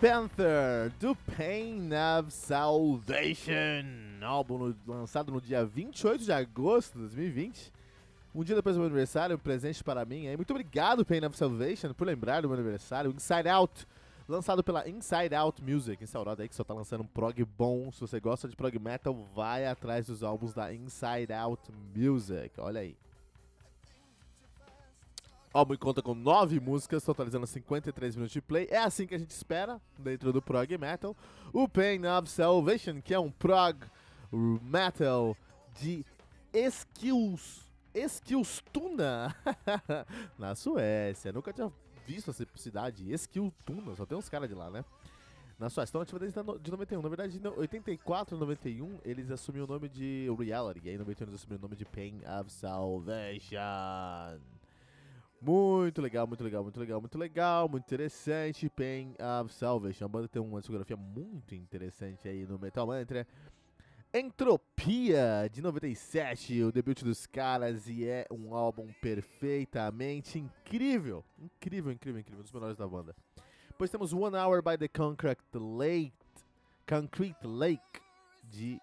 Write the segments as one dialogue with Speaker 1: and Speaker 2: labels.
Speaker 1: Panther, do Pain of Salvation, álbum lançado no dia 28 de agosto de 2020. Um dia depois do meu aniversário, um presente para mim. Aí, muito obrigado, Pain of Salvation, por lembrar do meu aniversário. Inside Out, lançado pela Inside Out Music. Instaurado aí que só tá lançando um prog bom. Se você gosta de prog metal, vai atrás dos álbuns da Inside Out Music. Olha aí. O álbum conta com nove músicas, totalizando 53 minutos de play. É assim que a gente espera dentro do prog metal. O Pain of Salvation, que é um prog metal de skills, skills-tuna na Suécia. Nunca tinha visto essa cidade, Eskilstuna, só tem uns caras de lá, né? Na Suécia. Estão ativos desde no- de 91. Na verdade, em 84 e 91, eles assumiram o nome de Reality. E aí, em 91, eles assumiram o nome de Pain of Salvation. Muito legal, muito legal, muito legal, muito legal, muito interessante. Pain of Salvation. A banda tem uma discografia muito interessante aí no Metal Mantra. Entropia, de 97, o debut dos caras, e é um álbum perfeitamente incrível. Incrível, incrível, incrível, um dos melhores da banda. Depois temos One Hour by the Concrete Lake, Concrete Lake, de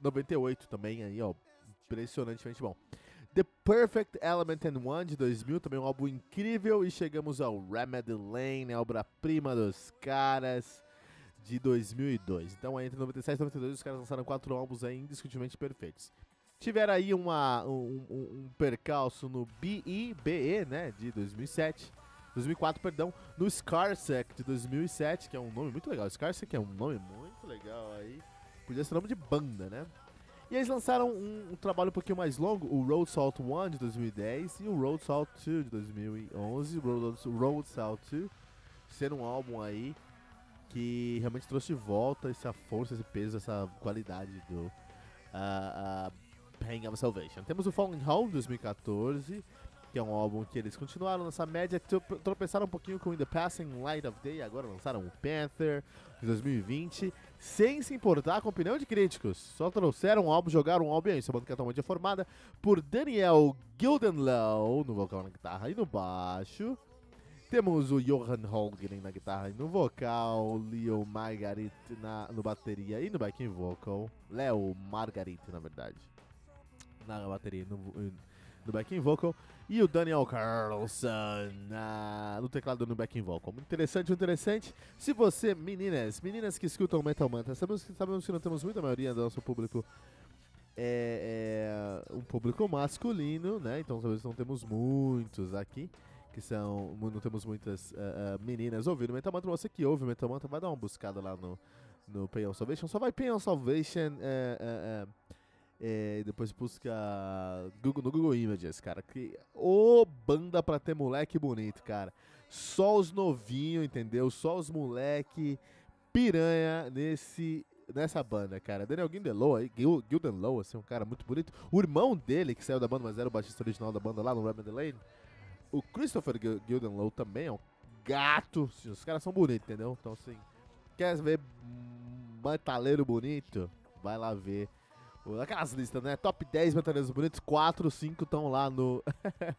Speaker 1: 98 também, aí ó, impressionantemente bom. The Perfect Element and One, de 2000, também um álbum incrível. E chegamos ao Remedy Lane, obra-prima dos caras, de 2002. Então, entre 97 e 92, os caras lançaram quatro álbuns aí indiscutivelmente perfeitos. Tiveram aí uma, um, um, um percalço no BIBE, né, de 2007. 2004, perdão, no Scarsec de 2007, que é um nome muito legal. Scarsec é um nome muito legal aí. Podia ser nome de banda, né? E eles lançaram um, um trabalho um pouquinho mais longo, o Road Salt 1 de 2010 e o Road Salt 2 de 2011. O Road, Road Salt 2 ser um álbum aí que realmente trouxe de volta essa força, esse peso, essa qualidade do uh, uh, Pain of Salvation. Temos o Falling Home de 2014, que é um álbum que eles continuaram nessa média, tro- tropeçaram um pouquinho com In the Passing Light of Day, agora lançaram o Panther de 2020, sem se importar com a opinião de críticos. Só trouxeram um álbum, jogaram um álbum e é isso. A banda atualmente é formada por Daniel Gildenlow no vocal, na guitarra e no baixo. Temos o Johan Holgren na guitarra e no vocal, Leo Margarit na, no bateria e no backing vocal. Leo Margarit, na verdade. Na bateria e no, no backing vocal. E o Daniel Carlson na, no teclado no backing vocal. Muito interessante, muito interessante. Se você, meninas, meninas que escutam Metal Mantra, sabemos, que- sabemos que não temos muita maioria do nosso público é, é um público masculino, né? Então talvez não temos muitos aqui, que são. Não temos muitas ah, ah, meninas ouvindo Metal Mantra. Você que ouve Metal Mantra, vai dar uma buscada lá no, no Pay on Salvation. Só vai Pay on Salvation é, é, depois busca Google, no Google Images, cara. Que, ô banda pra ter moleque bonito, cara. Só os novinhos, entendeu? Só os moleque piranha nesse nessa banda, cara. Daniel Gildenlow, aí, Gil, Gildenlow, assim, um cara muito bonito. O irmão dele, que saiu da banda, mas era o baixista original da banda lá no Remedy Lane, o Christopher Gil- também é um gato. Assim, Os caras são bonitos, entendeu? Então, assim, quer ver metaleiro bonito? Vai lá ver. Aquelas listas, né? Top 10 metaleiros bonitos, 4, 5 estão lá no...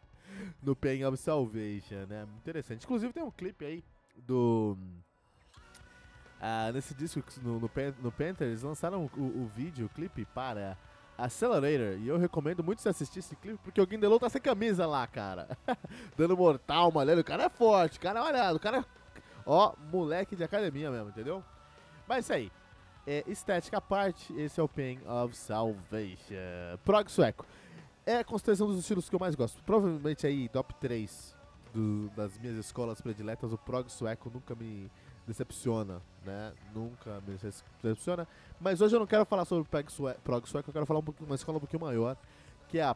Speaker 1: no Pain of Salvation, né? Interessante. Inclusive tem um clipe aí do... Ah, nesse disco, no, no, no Panther, eles lançaram o, o vídeo, o clipe para Accelerator. E eu recomendo muito você assistir esse clipe, porque o Guindelou tá sem camisa lá, cara. Dando mortal, malhando. O cara é forte, o cara é olhado, o cara é. Ó, moleque de academia mesmo, entendeu? Mas é isso aí. É, estética à parte, esse é o Pain of Salvation. Prog sueco. É certeza um dos estilos que eu mais gosto. Provavelmente aí, top 3 do- das minhas escolas prediletas, o prog sueco nunca me decepciona, né? Nunca me decepciona. Mas hoje eu não quero falar sobre o prog sue- prog sueco, eu quero falar um uma escola um pouquinho maior, que é a-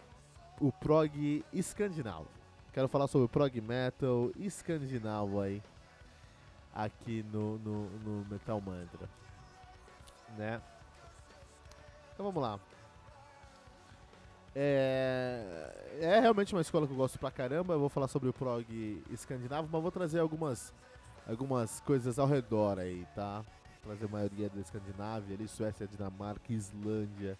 Speaker 1: o prog escandinavo. Quero falar sobre o prog metal escandinavo aí, aqui no, no, no Metal Mantra. Né? Então vamos lá. É, é realmente uma escola que eu gosto pra caramba. Eu vou falar sobre o prog escandinavo, mas vou trazer algumas, algumas coisas ao redor aí, tá? Trazer a maioria da Escandinávia, ali, Suécia, Dinamarca, Islândia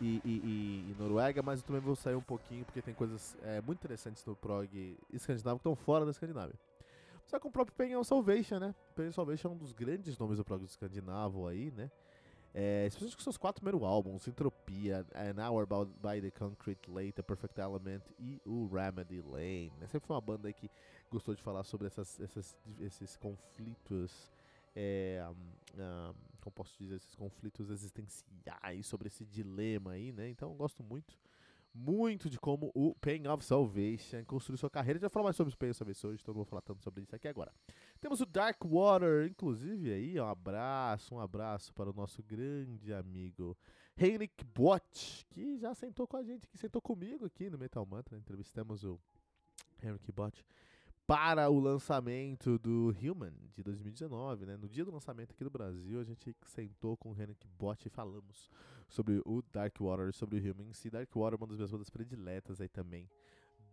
Speaker 1: e, e, e, e, Noruega, mas eu também vou sair um pouquinho porque tem coisas é, muito interessantes no prog escandinavo que estão fora da Escandinávia. Só com o próprio of Salvation, né? Of Salvation é um dos grandes nomes do prog escandinavo aí, né? É, especialmente com seus quatro primeiros álbuns, Entropia, An Hour by the Concrete Late, Perfect Element e o Remedy Lane. Né? Sempre foi uma banda que gostou de falar sobre essas, essas esses conflitos, é, um, um, como posso dizer, esses conflitos existenciais, sobre esse dilema aí, né? Então eu gosto muito muito de como o Pain of Salvation construiu sua carreira. Gente vai falar mais sobre o Pain of Salvation hoje, então não vou falar tanto sobre isso aqui agora. Temos o Dark Water, inclusive aí, um abraço, um abraço para o nosso grande amigo Henrik Bott, que já sentou com a gente, que sentou comigo aqui no Metal Mantra. Entrevistamos o Henrik Bott para o lançamento do Human de 2019, né? No dia do lançamento aqui no Brasil, a gente sentou com o Henrik Bott e falamos sobre o Dark Water, sobre o Human em si. Dark Water é uma das minhas bandas prediletas aí também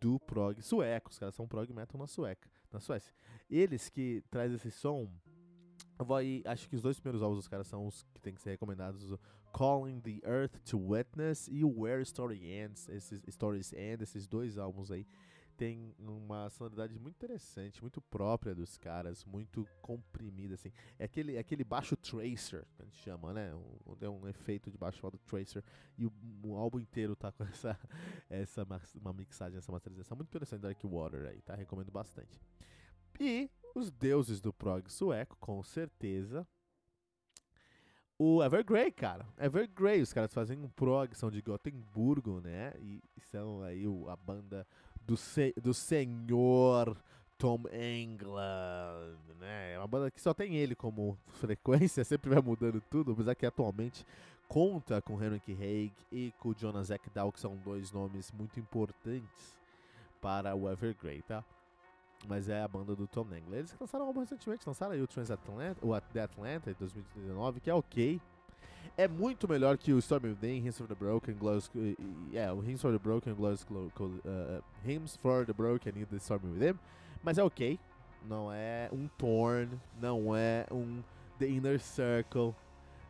Speaker 1: do prog sueco. Os caras são prog metal na Sueca, na Suécia. Eles que traz esse som, aí, acho que os dois primeiros álbuns dos caras são os que tem que ser recomendados, Calling the Earth to Witness e Where Story Ends, esses Stories End, esses dois álbuns aí tem uma sonoridade muito interessante, muito própria dos caras, muito comprimida, assim. É aquele, é aquele baixo tracer, que a gente chama, né? Um, tem um efeito de baixo chamado tracer. E o, o, álbum inteiro tá com essa, essa uma mixagem, essa masterização muito interessante Dark Water aí, tá? Recomendo bastante. E os deuses do prog sueco, com certeza. O Evergrey, cara. Evergrey, os caras fazem um prog, são de Gotemburgo, né? E são aí a banda do, se, do senhor Tom England, né? É uma banda que só tem ele como frequência, sempre vai mudando tudo, apesar que atualmente conta com Henrik Haig e com Jonas Ekdahl, que são dois nomes muito importantes para o Evergrey, tá? Mas é a banda do Tom England. Eles lançaram algo recentemente, lançaram aí o Transatlantic, o The Atlanta de 2019, que é ok, é muito melhor que o Storm Within, Hymns for the Broken, Glows, é, o Hymns for the Broken, Glows, uh, Hymns for the Broken e The Storm Within, mas é ok, não é um Torn, não é um The Inner Circle,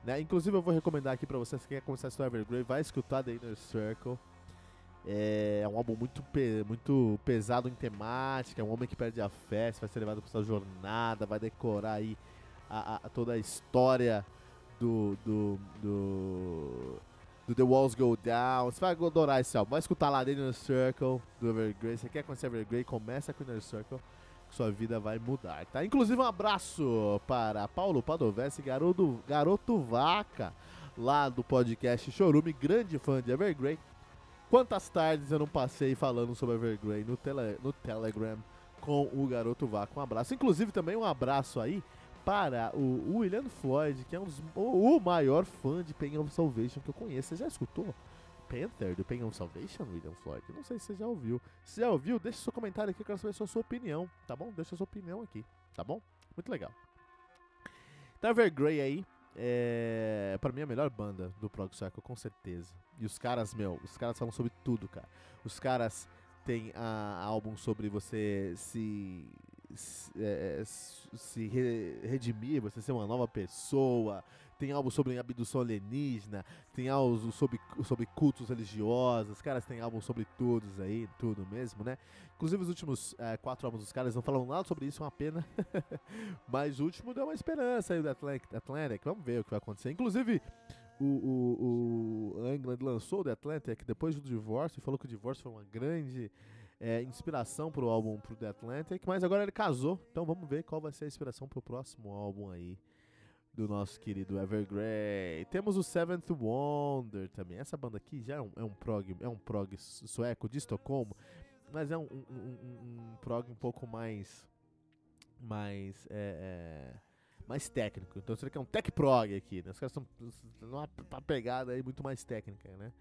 Speaker 1: né? Inclusive eu vou recomendar aqui pra vocês, quem quer começar a estudar Evergrey, vai escutar The Inner Circle, é um álbum muito, pe muito pesado em temática, é um homem que perde a fé, vai ser levado pra sua jornada, vai decorar aí a, a toda a história do, do, do, do, The Walls Go Down. Você vai adorar esse álbum. Vai escutar lá dentro no Circle do Evergrey. Você quer conhecer Evergrey? Começa com o Inner Circle. Sua vida vai mudar, tá? Inclusive, um abraço para Paulo Padovese, garoto, garoto vaca, lá do podcast Chorume, grande fã de Evergrey. Quantas tardes eu não passei falando sobre Evergrey no, tele, no Telegram com o Garoto Vaca. Um abraço. Inclusive, também um abraço aí para o William Floyd, que é um dos, o, o, maior fã de Pain of Salvation que eu conheço. Você já escutou Panther do Pain of Salvation, William Floyd? Não sei se você já ouviu. Se já ouviu, deixa seu comentário aqui, eu quero saber a sua opinião, tá bom? Deixa sua opinião aqui, tá bom? Muito legal. Então, Evergrey aí, é, pra mim a melhor banda do Prog Circle, com certeza. E os caras, meu, os caras falam sobre tudo, cara. Os caras têm a, álbum sobre você se, é, é se redimir, você ser uma nova pessoa. Tem algo sobre abdução alienígena, tem algo sobre, sobre cultos religiosos, os caras têm algo sobre todos aí, tudo mesmo, né? Inclusive os últimos é, quatro álbuns dos caras não falam nada sobre isso, é uma pena. Mas o último deu uma esperança aí do Atlantic, Atlantic, vamos ver o que vai acontecer. Inclusive, o, o, o England lançou o The Atlantic depois do divórcio e falou que o divórcio foi uma grande é, inspiração pro álbum pro The Atlantic, mas agora ele casou, então vamos ver qual vai ser a inspiração pro próximo álbum aí do nosso querido Evergrey. Temos o Seventh Wonder também. Essa banda aqui já é um, é um prog, é um prog sueco de Estocolmo, mas é um, um, um, um prog um pouco mais mais é, é, mais técnico. Então você quer um tech prog aqui, né? Os caras estão numa pegada aí muito mais técnica, né?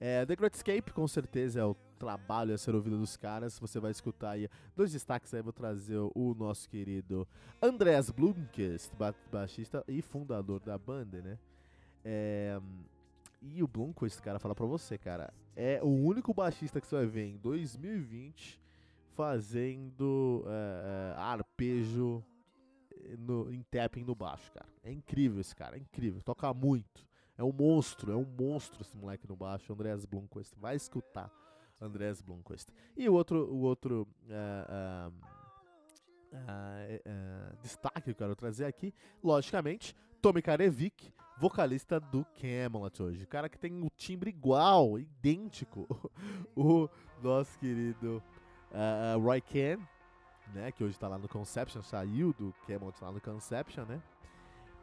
Speaker 1: É, The Great Escape, com certeza, é o trabalho a ser ouvido dos caras. Você vai escutar aí dois destaques aí. Vou trazer o nosso querido Andreas Blomqvist, baixista e fundador da banda, né? É, e o esse cara, fala pra você, cara, é o único baixista que você vai ver em 2020 fazendo é, é, arpejo no, em tapping no baixo, cara. É incrível esse cara, é incrível. Toca muito. É um monstro, é um monstro esse moleque no baixo, Andreas Blomqvist. Vai escutar Andreas Blomqvist. E o outro, o outro uh, uh, uh, destaque que eu quero trazer aqui, logicamente, Tommy Karevik, vocalista do Camelot hoje. O cara que tem o timbre igual, idêntico. o nosso querido Roy Ken, né, que hoje tá lá no Conception, saiu do Camelot lá no Conception, né?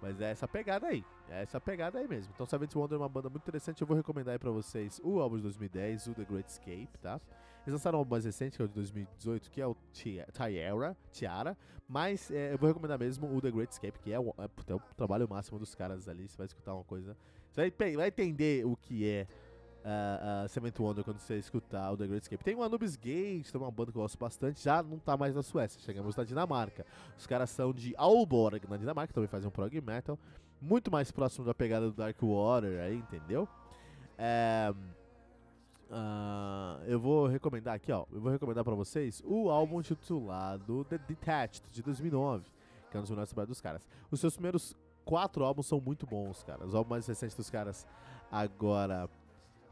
Speaker 1: Mas é essa pegada aí. É essa pegada aí mesmo. Então, Seventh Wonder é uma banda muito interessante. Eu vou recomendar aí pra vocês o álbum de 2010, o The Great Escape, tá? Eles lançaram um álbum mais recente, que é o de 2018, que é o Tiara. Tiara mas é, eu vou recomendar mesmo o The Great Escape, que é o, é, é o trabalho máximo dos caras ali. Você vai escutar uma coisa. Você vai, vai entender o que é uh, uh, Cement Wonder quando você escutar o The Great Escape. Tem o Anubis Gate, tem uma banda que eu gosto bastante, já não tá mais na Suécia, chegamos na Dinamarca. Os caras são de Aalborg, na Dinamarca, também fazem um prog metal, muito mais próximo da pegada do Dark Water aí, entendeu? É, uh, eu vou recomendar aqui, ó, eu vou recomendar pra vocês o álbum titulado The Detached, de 2009, que é um dos melhores trabalhos dos caras. Os seus primeiros quatro álbuns são muito bons, cara. Os álbuns mais recentes dos caras agora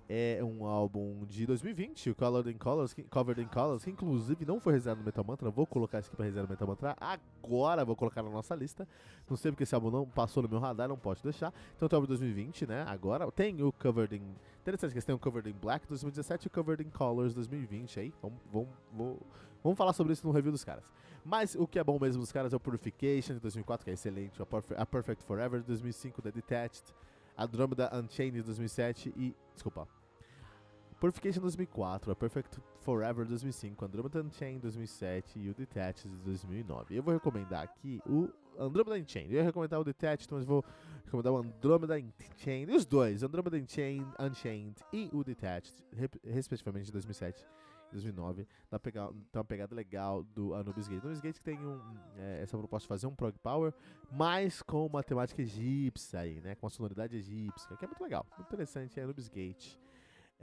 Speaker 1: é um álbum de 2020, o Colored in Colors, que, Covered in Colors, que inclusive não foi reservado no Metal Mantra. Vou colocar isso aqui pra reserva no Metal Mantra agora, vou colocar na nossa lista. Não sei porque esse álbum não passou no meu radar, não pode deixar. Então tem o álbum 2020, né? Agora tem o Covered in. Interessante que têm o Covered in Black 2017 e o Covered in Colors 2020 aí. Vamos, vamos, vamos, vamos falar sobre isso no review dos caras. Mas o que é bom mesmo dos caras é o Purification de 2004, que é excelente, a Perfect Forever de 2005, The Detached. Andromeda Unchained de 2007 e. Desculpa. Purification 2004, A Perfect Forever 2005, Andromeda Unchained 2007 e o Detached de 2009. Eu vou recomendar aqui o Andromeda Unchained. Eu ia recomendar o Detached, mas vou recomendar o Andromeda Unchained. Os dois, Andromeda Unchained, Unchained e o Detached, respectivamente de 2007 e 2009. Dá tem uma pegada legal do Anubis Gate. Anubis Gate tem um, é, essa proposta de fazer um prog power, mas com uma temática egípcia aí, né? Com a sonoridade egípcia, que é muito legal. Muito interessante, é Anubis Gate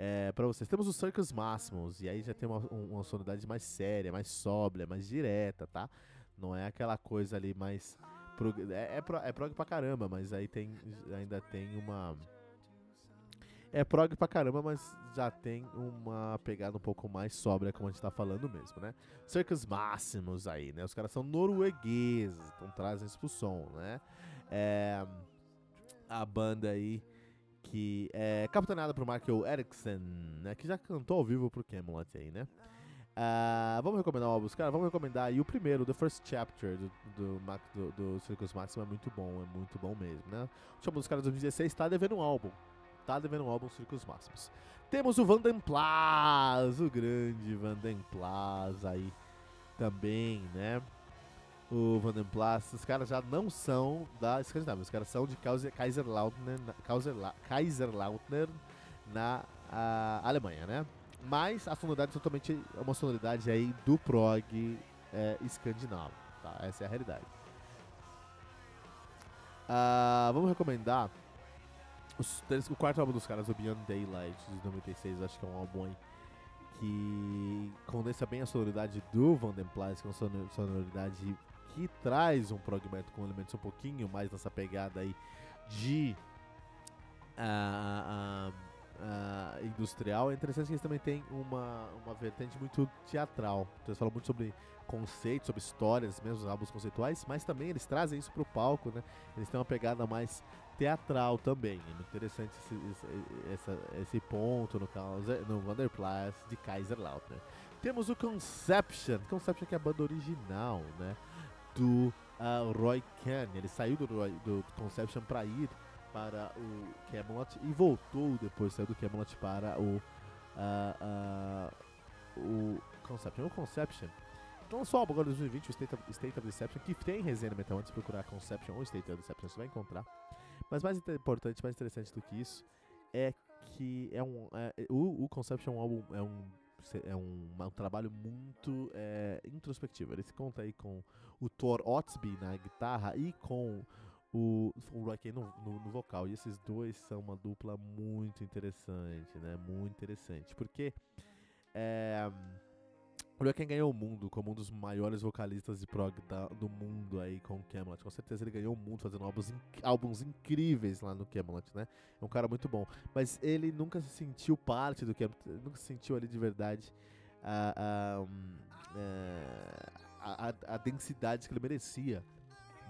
Speaker 1: é, para vocês. Temos os Circus Máximos, e aí já tem uma, uma sonoridade mais séria, mais sóbria, mais direta, tá? Não é aquela coisa ali mais. Prog é, é, é prog pra caramba, mas aí tem, ainda tem uma. É prog pra caramba, mas já tem uma pegada um pouco mais sóbria, como a gente tá falando mesmo, né? Circus Máximos aí, né? Os caras são noruegueses, então trazem isso pro som, né? É, a banda aí que é capitaneada por Michael Erickson, né, que já cantou ao vivo pro Camelot aí, né? Uh, vamos recomendar o álbum, cara? Vamos recomendar aí o primeiro, The First Chapter do, do, do, do Circus é muito bom, é muito bom mesmo, né? O álbum dos caras de 2016 tá devendo um álbum, tá devendo um álbum Circus Máximos. Temos o Vanden Plas, o grande Vanden Plas aí também, né? o Vandenplas, os caras já não são da Escandinávia, os caras são de Kaiserlautner, Kaiserlautner na a, Alemanha, né? Mas a sonoridade é totalmente é uma sonoridade aí do prog é, escandinavo, tá? Essa é a realidade. Uh, vamos recomendar os, o quarto álbum dos caras, o Beyond Daylight, de 96, acho que é um álbum aí que condensa bem a sonoridade do Van Den Plas, que é uma sonoridade que traz um prog metal com elementos um pouquinho mais nessa pegada aí de uh, uh, uh, industrial. É interessante que eles também têm uma, uma vertente muito teatral. Então eles falam muito sobre conceitos, sobre histórias, mesmo álbuns conceituais, mas também eles trazem isso para o palco, né? Eles têm uma pegada mais teatral também. É interessante esse, esse, essa, esse ponto no, no Wanderplatz de Kaiserlautner. Temos o Conception, Conception que é a banda original, né? do uh, Roy Khan. Ele saiu do, Roy, do Conception para ir para o Camelot e voltou depois, saiu do Camelot para o, uh, uh, o Conception. O Conception só agora em 2020 o State of, State of Deception, que tem resenha Metal antes de procurar Conception ou State of Deception, você vai encontrar. Mas mais importante, mais interessante do que isso, é que é um, é, o, o Conception é um álbum, é um é um, um trabalho muito é, introspectivo. Ele se conta aí com o Thor Otsby na guitarra e com o, o Roy no, no, no, vocal. E esses dois são uma dupla muito interessante, né? Muito interessante. Porque é, o Roy Kane ganhou o mundo como um dos maiores vocalistas de prog da, do mundo aí com o Camelot. Com certeza ele ganhou o mundo fazendo álbuns, álbuns incríveis lá no Camelot, né? É um cara muito bom. Mas ele nunca se sentiu parte do Camelot, nunca se sentiu ali de verdade a, a, é, a, a, a densidade que ele merecia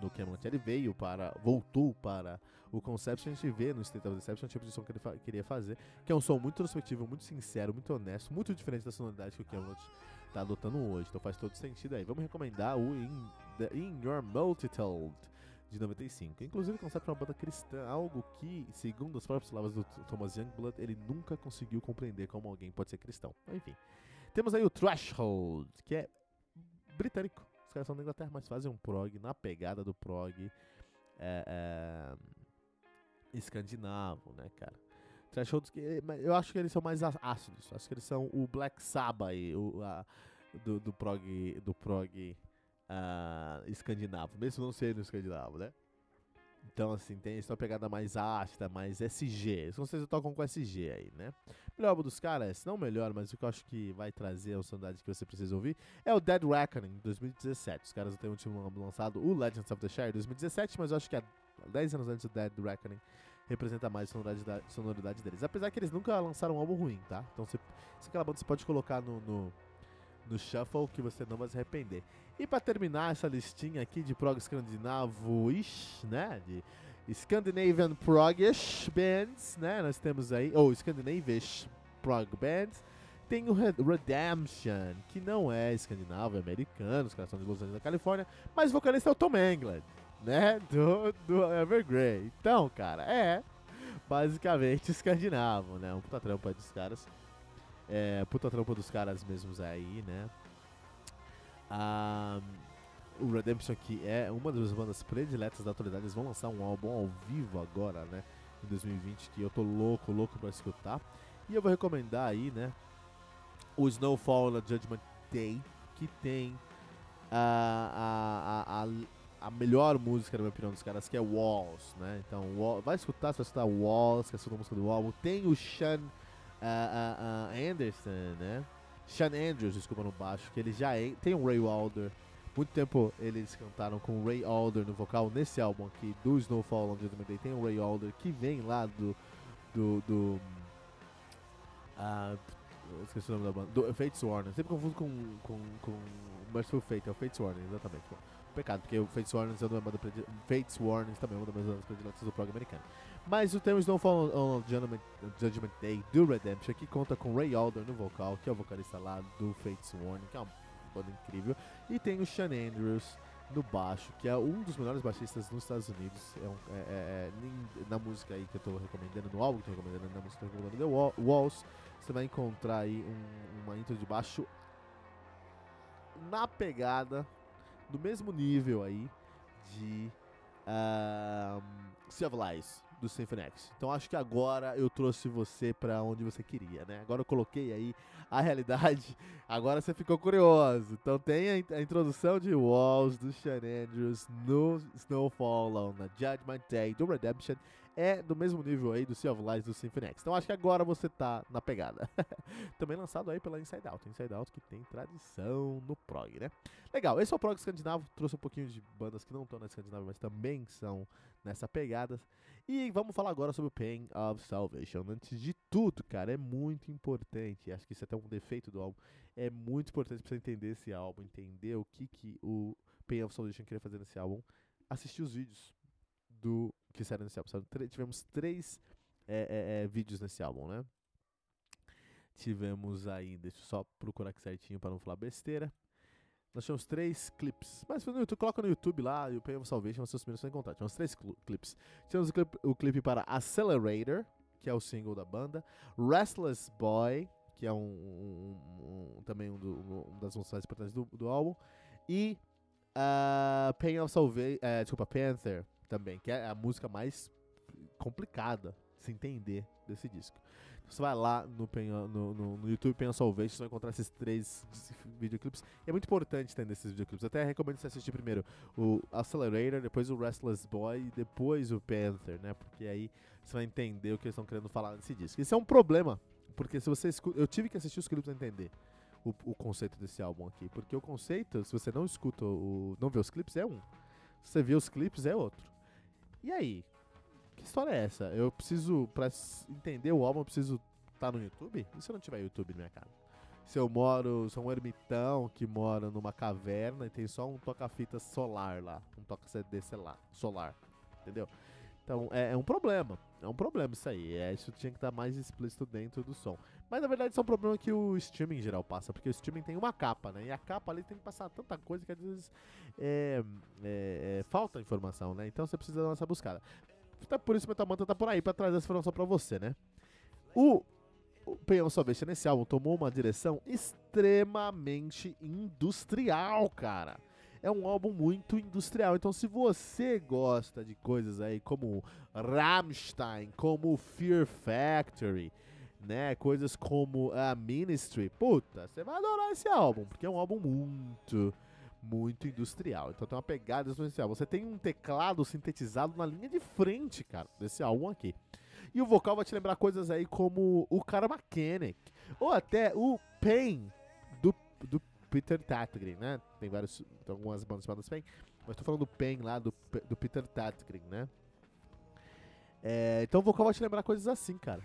Speaker 1: no Camelot. Ele veio para, voltou para o concept que a gente vê no State of Deception, o tipo de som que ele fa queria fazer, que é um som muito introspectivo, muito sincero, muito honesto, muito diferente da sonoridade que o Camelot está adotando hoje. Então faz todo sentido aí. Vamos recomendar o In, The, In Your Multitude de 95. Inclusive, o conceito é uma banda cristã, algo que, segundo as próprias palavras do Thomas Youngblood, ele nunca conseguiu compreender como alguém pode ser cristão. Enfim. Temos aí o Threshold, que é britânico. Os caras são da Inglaterra, mas fazem um prog na pegada do prog é, é, escandinavo, né, cara? Threshold, eu acho que eles são mais ácidos. Acho que eles são o Black Sabbath o, a, do, do prog, do prog uh, escandinavo, mesmo não sendo escandinavo, né? Então, assim, tem essa pegada mais ácida, mais SG. Com certeza tocam com SG aí, né? Melhor álbum dos caras, não melhor, mas o que eu acho que vai trazer a sonoridade que você precisa ouvir é o Dead Reckoning, 2017. Os caras têm um último álbum lançado, o Legends of the Shire, 2017, mas eu acho que há 10 anos antes do Dead Reckoning representa mais a sonoridade, sonoridade deles. Apesar que eles nunca lançaram um álbum ruim, tá? Então, se, se aquela banda você pode colocar no, no, no shuffle que você não vai se arrepender. E para terminar essa listinha aqui de prog escandinavo, né? De Scandinavian Progish Bands, né? Nós temos aí, ou oh, Scandinavish Prog Bands. Tem o Redemption, que não é escandinavo, é americano, os caras são de Los Angeles, da Califórnia, mas o vocalista é o Tom England, né? Do, do Evergrey. Então, cara, é basicamente escandinavo, né? Um puta trampa dos caras. É, puta trampa dos caras mesmos aí, né? Ah, o Redemption, que é uma das bandas prediletas da atualidade, eles vão lançar um álbum ao vivo agora, né? Em 2020, que eu tô louco, louco pra escutar. E eu vou recomendar aí, né? O Snowfall na Judgment Day, que tem a, a, a, a, melhor música, na minha opinião, dos caras, que é Walls, né? Então, Wall, vai escutar, você vai escutar Walls, que é a segunda música do álbum. Tem o Sean uh, uh, Anderson, né? Sean Andrews, desculpa, no baixo, que ele já é, tem o Ray Wilder muito tempo eles cantaram com o Ray Alder no vocal nesse álbum aqui do Snowfall on Judgment Day. Tem o Ray Alder que vem lá do. do. do uh, esqueci o nome da banda. Do Fates Warner. Sempre confuso com, com, com Merciful Fate. É o Fates Warner, exatamente. Pecado, porque o Fates Warner é uma banda Fates Warner também é uma das bandas prediletas do programa americano. Mas o tema Snowfall on Judgment, Judgment Day do Redemption que conta com Ray Alder no vocal, que é o vocalista lá do Fates Warning, que é uma banda incrível. E tem o Sean Andrews no baixo, que é um dos melhores baixistas nos Estados Unidos. É, um, é, é, é na música aí que eu tô recomendando, no álbum que eu tô recomendando, na música que eu tô recomendando, The Walls, você vai encontrar aí um, uma intro de baixo na pegada, do mesmo nível aí de um, Sea of Lies do Symphony X. Então acho que agora eu trouxe você para onde você queria, né? Agora eu coloquei aí a realidade, agora você ficou curioso. Então tem a, a introdução de Walls do Sean Andrews no Snowfall the Judgment Day do Redemption é do mesmo nível aí do Sea of Lies do Symphony X. Então acho que agora você tá na pegada. Também lançado aí pela Inside Out. Inside Out que tem tradição no prog, né? Legal, esse é o prog escandinavo. Trouxe um pouquinho de bandas que não estão na Escandinávia, mas também são nessa pegada. E vamos falar agora sobre o Pain of Salvation. Antes de tudo, cara, é muito importante. Acho que isso é até um defeito do álbum. É muito importante pra você entender esse álbum, entender o que, que o Pain of Salvation queria fazer nesse álbum. Assistir os vídeos do que saíram nesse álbum. Tivemos três é, é, é, vídeos nesse álbum, né? Tivemos aí, deixa eu só procurar aqui certinho para não falar besteira. Nós tivemos três clipes. Mas no YouTube, coloca no YouTube lá e o Pain Salvation, seus primeiros vão encontrar. Tivemos três clipes. Tivemos o clipe, o clipe para Accelerator, que é o single da banda. Restless Boy, que é um, um, um também um, do, um, das músicas mais importantes do, do álbum. E uh, Pain of Salvation, uh, desculpa, Panther, também, que é a música mais complicada se entender desse disco. Você vai lá no, no, no, no YouTube Penha Salvation, você vai encontrar esses três videoclipes. E é muito importante entender esses videoclipes. Até recomendo você assistir primeiro o Accelerator, depois o Restless Boy e depois o Panther, né? Porque aí você vai entender o que eles estão querendo falar nesse disco. Isso é um problema, porque se você escuta, eu tive que assistir os clipes para entender o, o, conceito desse álbum aqui, porque o conceito, se você não escuta o não vê os clipes é um. Se você vê os clipes é outro. E aí, que história é essa? Eu preciso, pra entender o álbum, eu preciso estar tá no YouTube? E se eu não tiver YouTube na minha casa? Se eu moro, sou um ermitão que mora numa caverna e tem só um toca-fita solar lá, um toca-CD solar, entendeu? Então é, é, um problema, é um problema isso aí. É, isso tinha que estar mais explícito dentro do som. Mas na verdade isso é um problema que o streaming em geral passa, porque o streaming tem uma capa, né? E a capa ali tem que passar tanta coisa que às vezes é, é, é falta informação, né? Então você precisa dar essa buscada. Até por isso o Metal Mantra tá por aí pra trazer essa informação pra você, né? O, o Penhão Salvation nesse álbum tomou uma direção extremamente industrial, cara. É um álbum muito industrial. Então, se você gosta de coisas aí como Rammstein, como Fear Factory, né? Coisas como a Ministry, puta, você vai adorar esse álbum, porque é um álbum muito muito industrial. Então tem uma pegada industrial. Você tem um teclado sintetizado na linha de frente, cara, desse álbum aqui. E o vocal vai te lembrar coisas aí como o cara Mechanic, ou até o Pain do, do Peter Tatgren, né? Tem vários, tem algumas bandas chamadas Pain, mas tô falando do Pain lá do, do Peter Tatgren, né? É, então o vocal vai te lembrar coisas assim, cara.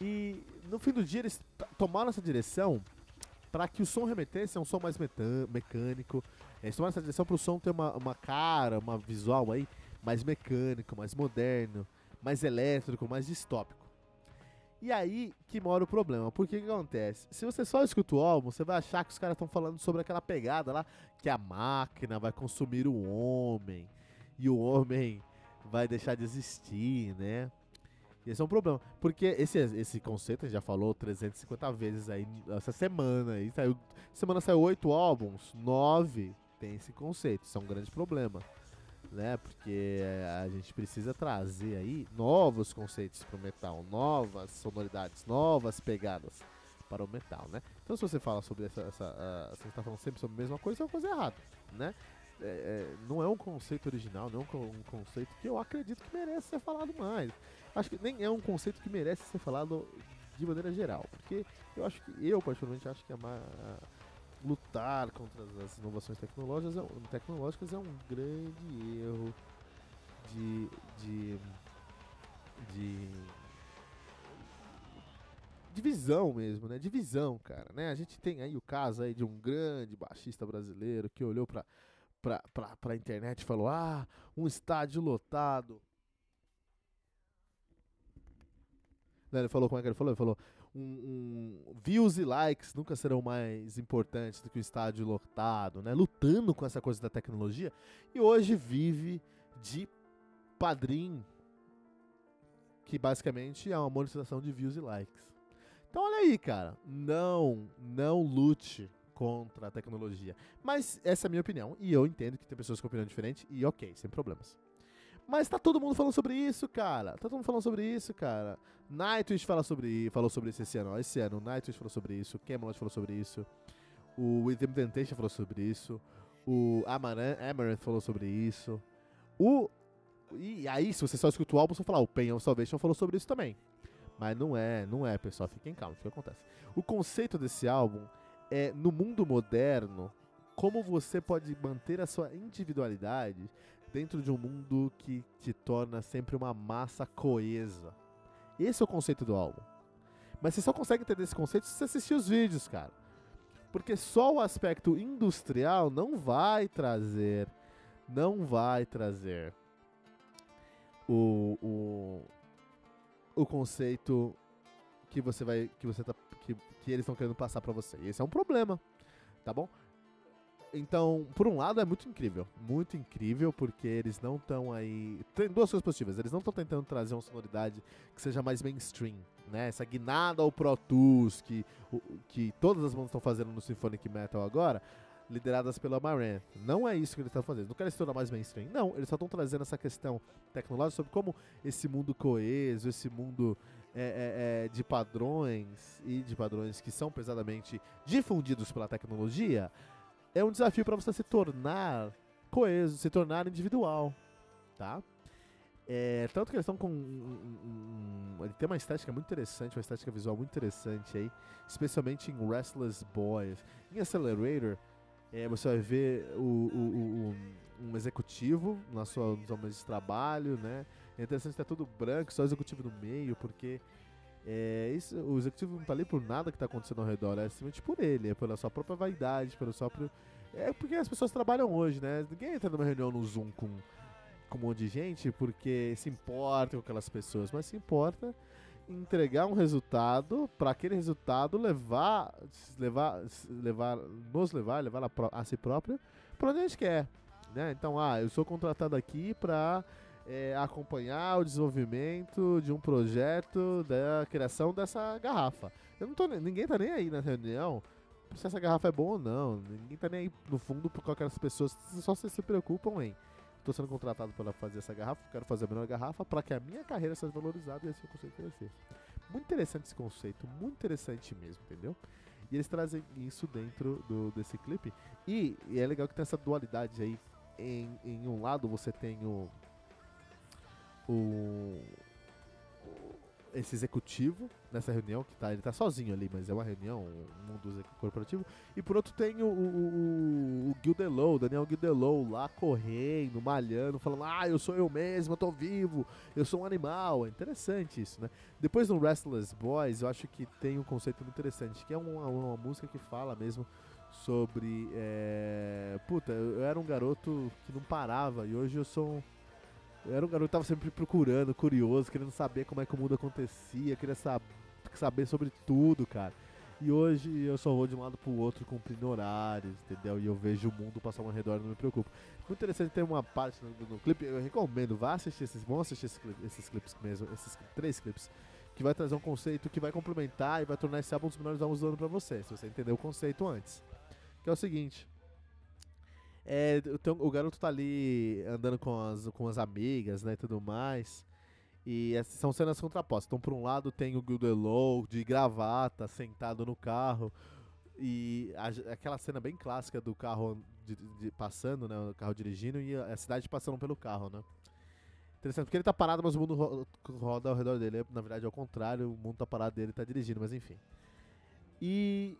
Speaker 1: E no fim do dia eles tomaram essa direção para que o som remetesse a um som mais mecânico. Eles tomaram essa direção para o som ter uma, uma cara, uma visual aí mais mecânico, mais moderno, mais elétrico, mais distópico. E aí que mora o problema, porque o que acontece? Se você só escuta o álbum, você vai achar que os caras estão falando sobre aquela pegada lá, que a máquina vai consumir o homem, e o homem vai deixar de existir, né? Esse é um problema. Porque esse, esse conceito a gente já falou 350 vezes aí essa semana. Aí saiu, semana saiu oito álbuns, nove tem esse conceito. Isso é um grande problema. Né? Porque a gente precisa trazer aí novos conceitos para o metal, novas sonoridades, novas pegadas para o metal, né? Então se você fala sobre essa, essa uh, você está falando sempre sobre a mesma coisa, é uma coisa errada, né? É, é, não é um conceito original, não é um, um conceito que eu acredito que merece ser falado mais acho que nem é um conceito que merece ser falado de maneira geral. Porque eu acho que, eu particularmente acho que amar, lutar contra as inovações tecnológicas é, tecnológicas é um grande erro de, de, de de visão mesmo, né? De visão, cara, né? A gente tem aí o caso aí de um grande baixista brasileiro que olhou pra, pra, pra internet e falou: Ah, um estádio lotado Né, ele falou, como é que ele falou? Ele falou, um, um, views e likes nunca serão mais importantes do que o estádio lotado, né? Lutando com essa coisa da tecnologia. E hoje vive de padrinho, que basicamente é uma monetização de views e likes. Então olha aí, cara, não, não lute contra a tecnologia. Mas essa é a minha opinião, e eu entendo que tem pessoas com opinião diferente, e ok, sem problemas. Mas tá todo mundo falando sobre isso, cara. Tá todo mundo falando sobre isso, cara. Nightwish fala sobre, falou sobre isso esse ano. Esse ano, Nightwish falou sobre isso. Camelot falou sobre isso. O Within Temptation falou sobre isso. O Amaranth falou sobre isso. O. E aí, se você só escuta o álbum, você falar, o Pain of Salvation falou sobre isso também. Mas não é, não é, pessoal. Fiquem calmos, o que acontece? O conceito desse álbum é, no mundo moderno, como você pode manter a sua individualidade dentro de um mundo que te torna sempre uma massa coesa. Esse é o conceito do álbum. Mas você só consegue entender esse conceito se você assistir os vídeos, cara. Porque só o aspecto industrial não vai trazer. Não vai trazer o, o, o conceito que você vai. que você tá. que, que eles estão querendo passar para você. E esse é um problema. Tá bom? Então, por um lado, é muito incrível. Muito incrível, porque eles não estão aí. Tem duas coisas positivas. Eles não estão tentando trazer uma sonoridade que seja mais mainstream, né? Essa guinada ao Pro Tools que, que todas as bandas estão fazendo no Symphonic Metal agora, lideradas pela Maran. Não é isso que eles estão fazendo. Não querem se tornar mais mainstream. Não, eles só estão trazendo essa questão tecnológica sobre como esse mundo coeso, esse mundo é, é, é, de padrões e de padrões que são pesadamente difundidos pela tecnologia, é um desafio para você se tornar coeso, se tornar individual, tá? É, tanto que eles estão com. Um, um, um, ele tem uma estética muito interessante, uma estética visual muito interessante aí, especialmente em Restless Boys. Em Accelerator, é, você vai ver o, o, um executivo na sua, no seu mês de trabalho, né? É interessante ter tudo branco, só o executivo no meio, porque é, isso, o executivo não está ali por nada que está acontecendo ao redor, é simplesmente por ele, é pela sua própria vaidade, pelo próprio. É porque as pessoas trabalham hoje, né? Ninguém entra numa reunião no Zoom com com um monte de gente porque se importa com aquelas pessoas, mas se importa entregar um resultado para aquele resultado levar, levar, levar, nos levar, levar a, a si próprio para onde a gente quer. Né? Então, ah, eu sou contratado aqui para é, acompanhar o desenvolvimento de um projeto da criação dessa garrafa. Eu não tô, ninguém tá nem aí na reunião se essa garrafa é boa ou não. Ninguém tá nem aí no fundo por aquelas pessoas só se preocupam em Estou sendo contratado para fazer essa garrafa, quero fazer a melhor garrafa para que a minha carreira seja valorizada e é o conceito crescer. Muito interessante esse conceito, muito interessante mesmo, entendeu? E eles trazem isso dentro do, desse clipe. E, e é legal que tem essa dualidade aí. Em, em um lado você tem o, o esse executivo nessa reunião, que tá, ele tá sozinho ali, mas é uma reunião, um mundo corporativo. E por outro tem o, o, o, o Daniel Gildelow lá correndo, malhando, falando, ah, eu sou eu mesmo, eu tô vivo, eu sou um animal. É interessante isso, né? Depois no Restless Boys, eu acho que tem um conceito muito interessante, que é uma, uma música que fala mesmo sobre. É... Puta, eu era um garoto que não parava e hoje eu sou um eu era um garoto que tava sempre procurando, curioso, querendo saber como é que o mundo acontecia, queria sab saber sobre tudo, cara. E hoje eu só vou de um lado pro outro cumprindo horários, entendeu? E eu vejo o mundo passar ao redor não me preocupo. Muito interessante ter uma parte no, no clipe, eu recomendo, vá assistir esses, vão assistir esses, esses clipes mesmo, esses três clipes, que vai trazer um conceito que vai complementar e vai tornar esse álbum um dos melhores álbuns do ano pra você, se você entender o conceito antes. Que é o seguinte, é, então, o garoto tá ali andando com as, com as amigas, né, e tudo mais. E são cenas contrapostas. Então, por um lado, tem o Gildelow de gravata, sentado no carro. E a, aquela cena bem clássica do carro de, de, passando, né, o carro dirigindo e a cidade passando pelo carro, né. Interessante, porque ele tá parado, mas o mundo ro roda ao redor dele. Na verdade, ao contrário, o mundo tá parado dele, tá dirigindo, mas enfim. E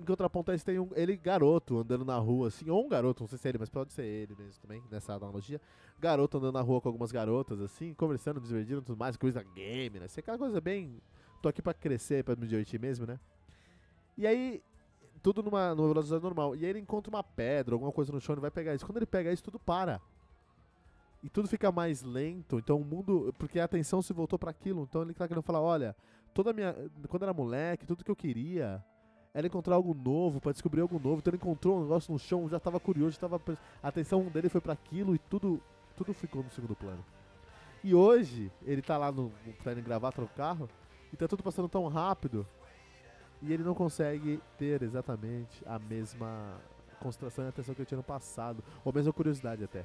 Speaker 1: em contraponto a isso tem um, ele garoto andando na rua, assim, ou um garoto, não sei se é ele, mas pode ser ele mesmo também, nessa analogia. Garoto andando na rua com algumas garotas, assim, conversando, divertindo tudo mais, coisa game, né? Assim, aquela coisa bem. Tô aqui pra crescer, pra me divertir mesmo, né? E aí, tudo numa, numa velocidade normal. E aí ele encontra uma pedra, alguma coisa no chão, ele vai pegar isso. Quando ele pega isso, tudo para. E tudo fica mais lento. Então o mundo. Porque a atenção se voltou para aquilo. Então ele tá querendo falar: olha, toda minha. Quando era moleque, tudo que eu queria era encontrar algo novo, para descobrir algo novo. Então ele encontrou um negócio no chão, já estava curioso, já tava, a atenção dele foi para aquilo e tudo, tudo ficou no segundo plano. E hoje, ele tá lá no, tá indo gravar no carro e tá tudo passando tão rápido e ele não consegue ter exatamente a mesma concentração e atenção que ele tinha no passado, ou a mesma curiosidade até.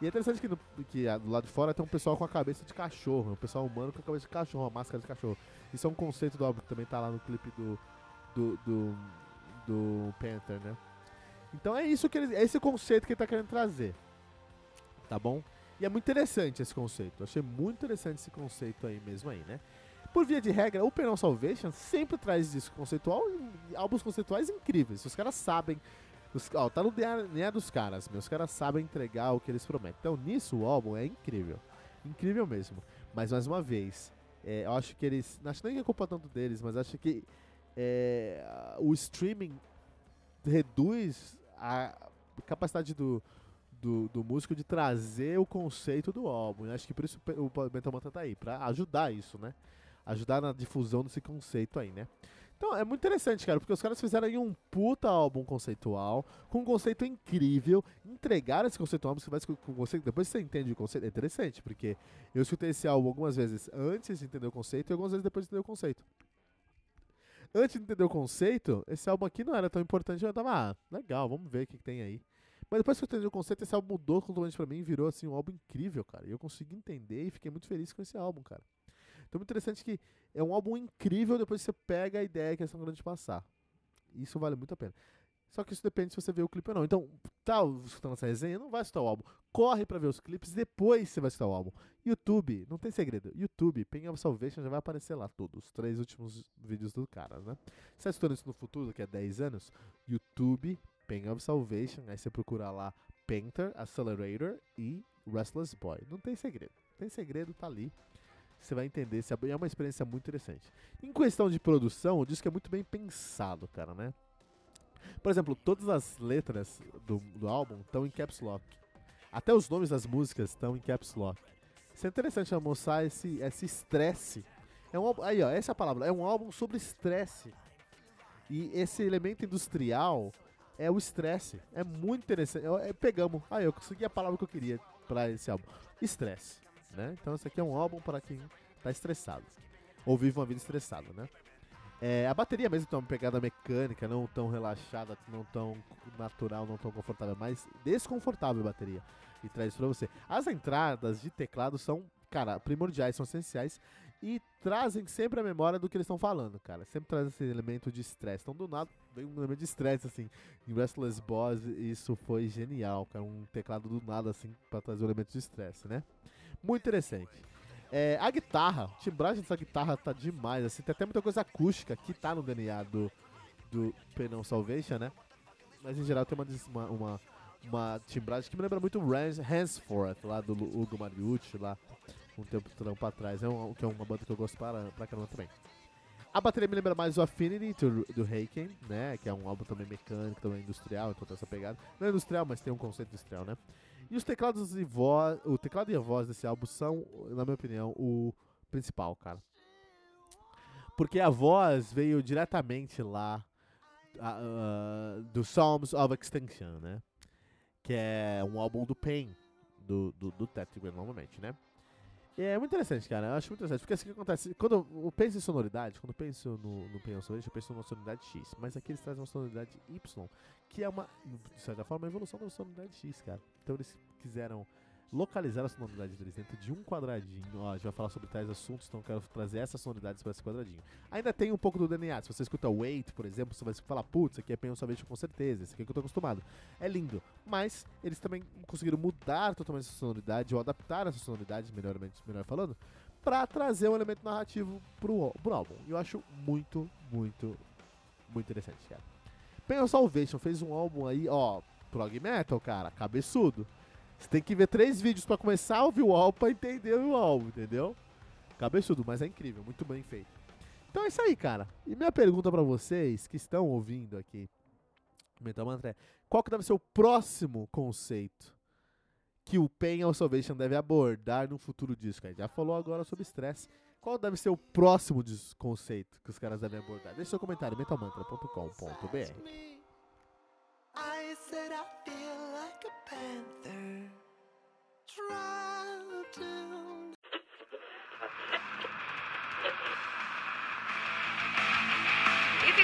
Speaker 1: E é interessante que, no, que do lado de fora tem um pessoal com a cabeça de cachorro, um pessoal humano com a cabeça de cachorro, uma máscara de cachorro. Isso é um conceito do álbum que também tá lá no clipe do do, do, do Panther, né? Então é isso que ele, é esse conceito que ele tá querendo trazer. Tá bom? E é muito interessante esse conceito. Achei muito interessante esse conceito aí mesmo aí, né? Por via de regra, o Penal Salvation sempre traz isso conceitual e álbuns conceituais incríveis. Os caras sabem. Os, ó, tá no DNA dos caras, meus caras sabem entregar o que eles prometem. Então nisso o álbum é incrível. Incrível mesmo. Mas mais uma vez, é, eu acho que eles. Acho nem que é culpa tanto deles, mas acho que é, o streaming reduz a capacidade do, do, do, músico de trazer o conceito do álbum. Eu acho que por isso o Metal Mantra tá aí, pra ajudar isso, né? Ajudar na difusão desse conceito aí, né? Então é muito interessante, cara, porque os caras fizeram aí um puta álbum conceitual, com um conceito incrível, entregaram esse conceito álbum, você com você, depois você entende o conceito, é interessante, porque eu escutei esse álbum algumas vezes antes de entender o conceito e algumas vezes depois de entender o conceito antes de entender o conceito, esse álbum aqui não era tão importante. Eu tava, ah, legal, vamos ver o que, que tem aí. Mas depois que eu entendi o conceito, esse álbum mudou completamente pra mim e virou assim um álbum incrível, cara. E eu consegui entender e fiquei muito feliz com esse álbum, cara. Então, muito interessante que é um álbum incrível depois que você pega a ideia que eles estão querendo te passar. Isso vale muito a pena. Só que isso depende se você vê o clipe ou não. Então, tá escutando essa resenha, não vai escutar o álbum. Corre para ver os clipes, depois você vai escutar o álbum. YouTube, não tem segredo. YouTube, Pain of Salvation já vai aparecer lá todos, os três últimos vídeos do cara, né? Você tá escutando isso no futuro, daqui a 10 anos? YouTube, Pain of Salvation, aí você procura lá Painter, Accelerator e Restless Boy. Não tem segredo. Tem segredo, tá ali. Você vai entender, é uma experiência muito interessante. Em questão de produção, o disco é muito bem pensado, cara, né? Por exemplo, todas as letras do, do álbum estão em caps lock. Até os nomes das músicas estão em caps lock. Isso é interessante mostrar esse estresse. É um, aí, ó, essa é a palavra. É um álbum sobre estresse. E esse elemento industrial é o estresse. É muito interessante. É, pegamos. Aí, eu consegui a palavra que eu queria para esse álbum. Estresse. Né? Então, esse aqui é um álbum para quem está estressado. Ou vive uma vida estressada, né? É, a bateria mesmo tem uma pegada mecânica, não tão relaxada, não tão natural, não tão confortável, mas desconfortável a bateria. E traz isso pra você. As entradas de teclado são, cara, primordiais, são essenciais e trazem sempre a memória do que eles estão falando, cara. Sempre traz esse elemento de estresse. Então, do nada, vem um elemento de estresse, assim. Em Restless Boss, isso foi genial, cara. Um teclado do nada, assim, pra trazer o um elemento de estresse, né? Muito interessante. É, a guitarra, o timbragem dessa guitarra tá demais, assim, tem até muita coisa acústica que tá no DNA do, do Penal Salvation, né? Mas em geral tem uma, uma, uma timbragem que me lembra muito Hansforth, lá do Hugo Mariucci, lá um tempo pra trás, é um, que é uma banda que eu gosto para, pra caramba também. A bateria me lembra mais o Affinity do, do Haken, né? Que é um álbum também mecânico, também industrial, então tem essa pegada. Não é industrial, mas tem um conceito industrial, né? E os teclados e voz, o teclado e a voz desse álbum são, na minha opinião, o principal, cara. Porque a voz veio diretamente lá uh, do Psalms of Extinction, né? Que é um álbum do Pain, do, do, do Tetrigan, normalmente, né? É muito interessante, cara. Eu acho muito interessante. Porque assim que acontece. Quando eu penso em sonoridade, quando eu penso no, no Pain eu penso numa sonoridade X. Mas aqui eles trazem uma sonoridade Y, que é uma, de certa forma, a evolução da sonoridade X, cara. Então eles quiseram localizar a sonoridade deles dentro de um quadradinho. Ó, a gente vai falar sobre tais assuntos, então eu quero trazer essas sonoridades para esse quadradinho. Ainda tem um pouco do DNA. Se você escuta Wait, por exemplo, você vai falar, putz, aqui é Pain Salvation com certeza, esse aqui é que eu tô acostumado. É lindo. Mas eles também conseguiram mudar totalmente essa sonoridade, ou adaptar essa sonoridade, melhor, melhor falando, para trazer um elemento narrativo pro, pro álbum. E eu acho muito, muito, muito interessante, cara. Pain Salvation fez um álbum aí, ó, prog metal, cara, cabeçudo. Você tem que ver três vídeos para começar a ouvir o álbum pra entender o álbum, entendeu? Cabeçudo, mas é incrível, muito bem feito. Então é isso aí, cara. E minha pergunta para vocês que estão ouvindo aqui, Mental Mantra, é qual que deve ser o próximo conceito que o Pain of Salvation deve abordar no futuro disco? A gente já falou agora sobre estresse. Qual deve ser o próximo conceito que os caras devem abordar? Deixe seu comentário, mentalmantra.com.br.